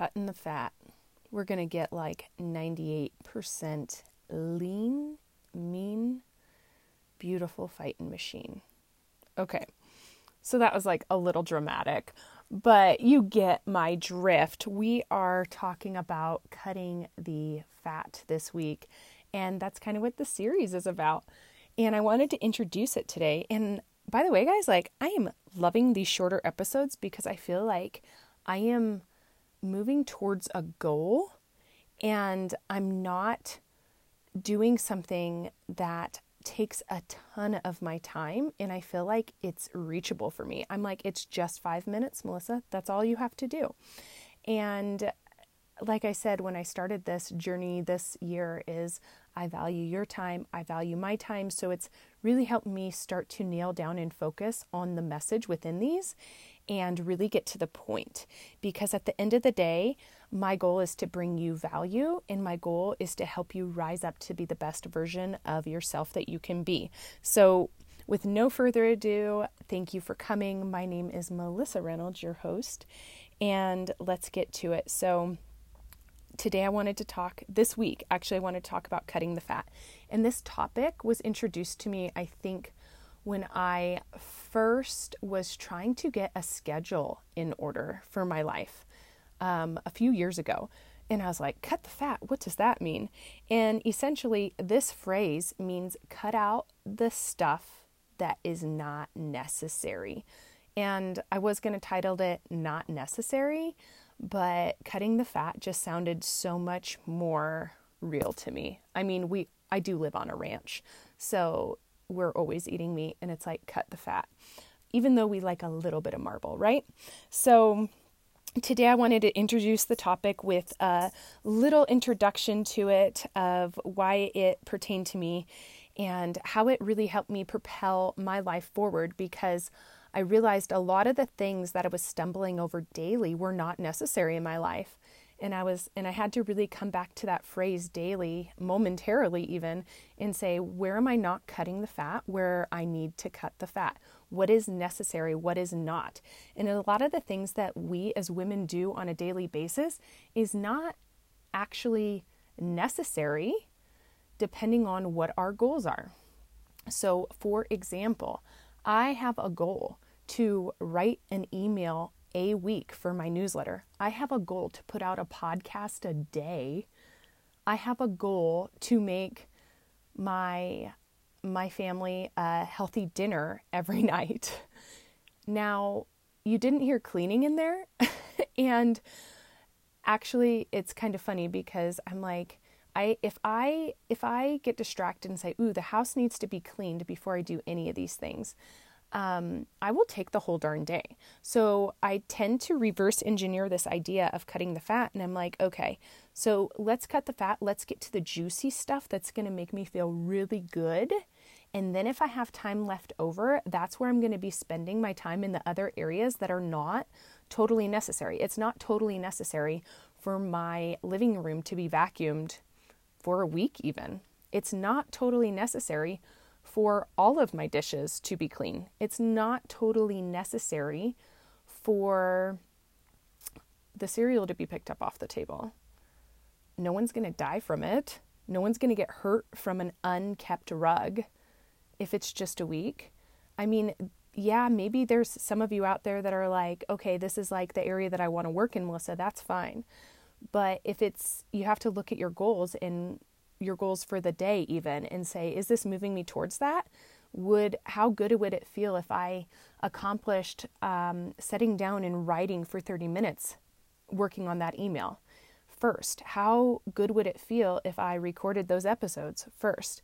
cutting the fat. We're going to get like 98% lean, mean, beautiful fighting machine. Okay. So that was like a little dramatic, but you get my drift. We are talking about cutting the fat this week, and that's kind of what the series is about. And I wanted to introduce it today. And by the way, guys, like I am loving these shorter episodes because I feel like I am moving towards a goal and I'm not doing something that takes a ton of my time and I feel like it's reachable for me. I'm like, it's just five minutes, Melissa. That's all you have to do. And like I said, when I started this journey this year, is I value your time, I value my time. So it's really helped me start to nail down and focus on the message within these and really get to the point. Because at the end of the day, my goal is to bring you value, and my goal is to help you rise up to be the best version of yourself that you can be. So, with no further ado, thank you for coming. My name is Melissa Reynolds, your host, and let's get to it. So, today I wanted to talk, this week, actually, I want to talk about cutting the fat. And this topic was introduced to me, I think, when I first was trying to get a schedule in order for my life um, a few years ago. And I was like, cut the fat, what does that mean? And essentially, this phrase means cut out the stuff that is not necessary. And I was going to title it Not Necessary, but cutting the fat just sounded so much more real to me. I mean, we I do live on a ranch. So we're always eating meat and it's like cut the fat. Even though we like a little bit of marble, right? So today I wanted to introduce the topic with a little introduction to it of why it pertained to me and how it really helped me propel my life forward because I realized a lot of the things that I was stumbling over daily were not necessary in my life. And I was and I had to really come back to that phrase daily, momentarily even, and say, where am I not cutting the fat where I need to cut the fat? What is necessary, what is not? And a lot of the things that we as women do on a daily basis is not actually necessary depending on what our goals are. So, for example, I have a goal to write an email a week for my newsletter. I have a goal to put out a podcast a day. I have a goal to make my my family a healthy dinner every night. Now, you didn't hear cleaning in there. and actually it's kind of funny because I'm like I if I if I get distracted and say, "Ooh, the house needs to be cleaned before I do any of these things." Um, I will take the whole darn day. So I tend to reverse engineer this idea of cutting the fat, and I'm like, okay, so let's cut the fat. Let's get to the juicy stuff that's going to make me feel really good. And then if I have time left over, that's where I'm going to be spending my time in the other areas that are not totally necessary. It's not totally necessary for my living room to be vacuumed for a week, even. It's not totally necessary for all of my dishes to be clean. It's not totally necessary for the cereal to be picked up off the table. No one's going to die from it. No one's going to get hurt from an unkept rug if it's just a week. I mean, yeah, maybe there's some of you out there that are like, okay, this is like the area that I want to work in, Melissa, that's fine. But if it's, you have to look at your goals and your goals for the day even and say is this moving me towards that? Would how good would it feel if i accomplished um, setting down and writing for 30 minutes working on that email? First how good would it feel if i recorded those episodes first?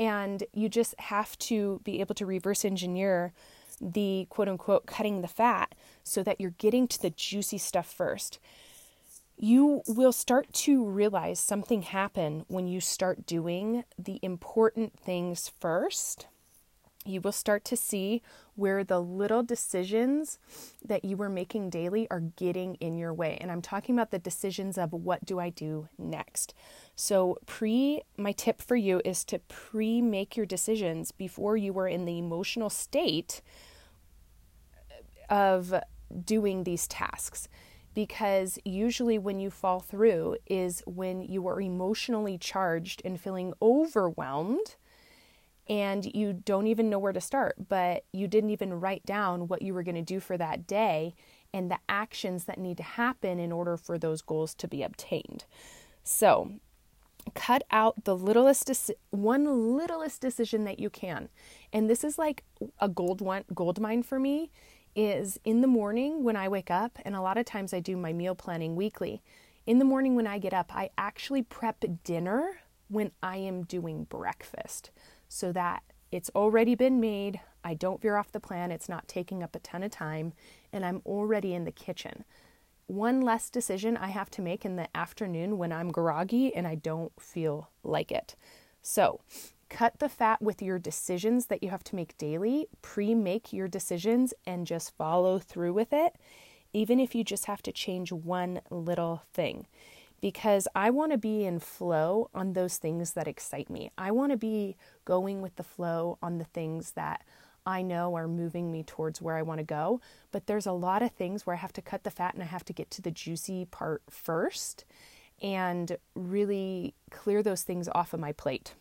And you just have to be able to reverse engineer the quote unquote cutting the fat so that you're getting to the juicy stuff first you will start to realize something happen when you start doing the important things first. You will start to see where the little decisions that you were making daily are getting in your way. And I'm talking about the decisions of what do I do next. So, pre, my tip for you is to pre make your decisions before you were in the emotional state of doing these tasks because usually when you fall through is when you are emotionally charged and feeling overwhelmed and you don't even know where to start, but you didn't even write down what you were going to do for that day and the actions that need to happen in order for those goals to be obtained. So, cut out the littlest one littlest decision that you can. And this is like a gold one gold mine for me is in the morning when I wake up and a lot of times I do my meal planning weekly. In the morning when I get up, I actually prep dinner when I am doing breakfast so that it's already been made. I don't veer off the plan. It's not taking up a ton of time and I'm already in the kitchen one less decision I have to make in the afternoon when I'm groggy and I don't feel like it. So, cut the fat with your decisions that you have to make daily, pre make your decisions, and just follow through with it, even if you just have to change one little thing. Because I want to be in flow on those things that excite me. I want to be going with the flow on the things that I know are moving me towards where I want to go. But there's a lot of things where I have to cut the fat and I have to get to the juicy part first and really clear those things off of my plate.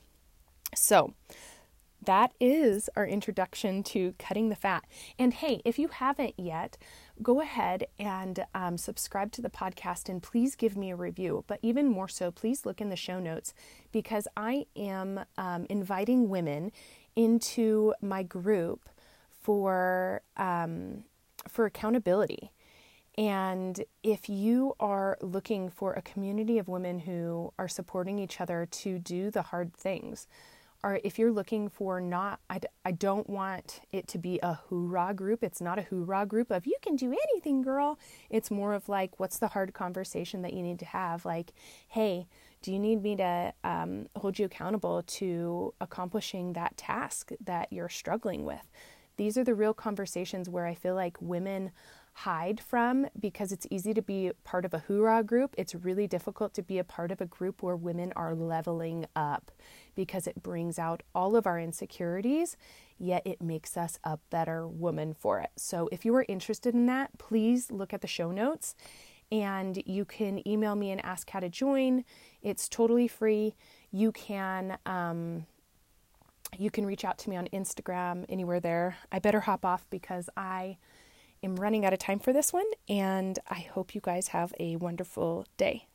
So, that is our introduction to cutting the fat. And hey, if you haven't yet, go ahead and um, subscribe to the podcast and please give me a review. But even more so, please look in the show notes because I am um, inviting women into my group for um, for accountability. And if you are looking for a community of women who are supporting each other to do the hard things, or if you're looking for not, I, I don't want it to be a hoorah group. It's not a hoorah group of you can do anything, girl. It's more of like, what's the hard conversation that you need to have? Like, hey, do you need me to um, hold you accountable to accomplishing that task that you're struggling with? These are the real conversations where I feel like women hide from because it's easy to be part of a hoorah group. It's really difficult to be a part of a group where women are leveling up because it brings out all of our insecurities, yet it makes us a better woman for it. So if you are interested in that, please look at the show notes and you can email me and ask how to join. It's totally free. You can um, you can reach out to me on Instagram, anywhere there. I better hop off because I am running out of time for this one, and I hope you guys have a wonderful day.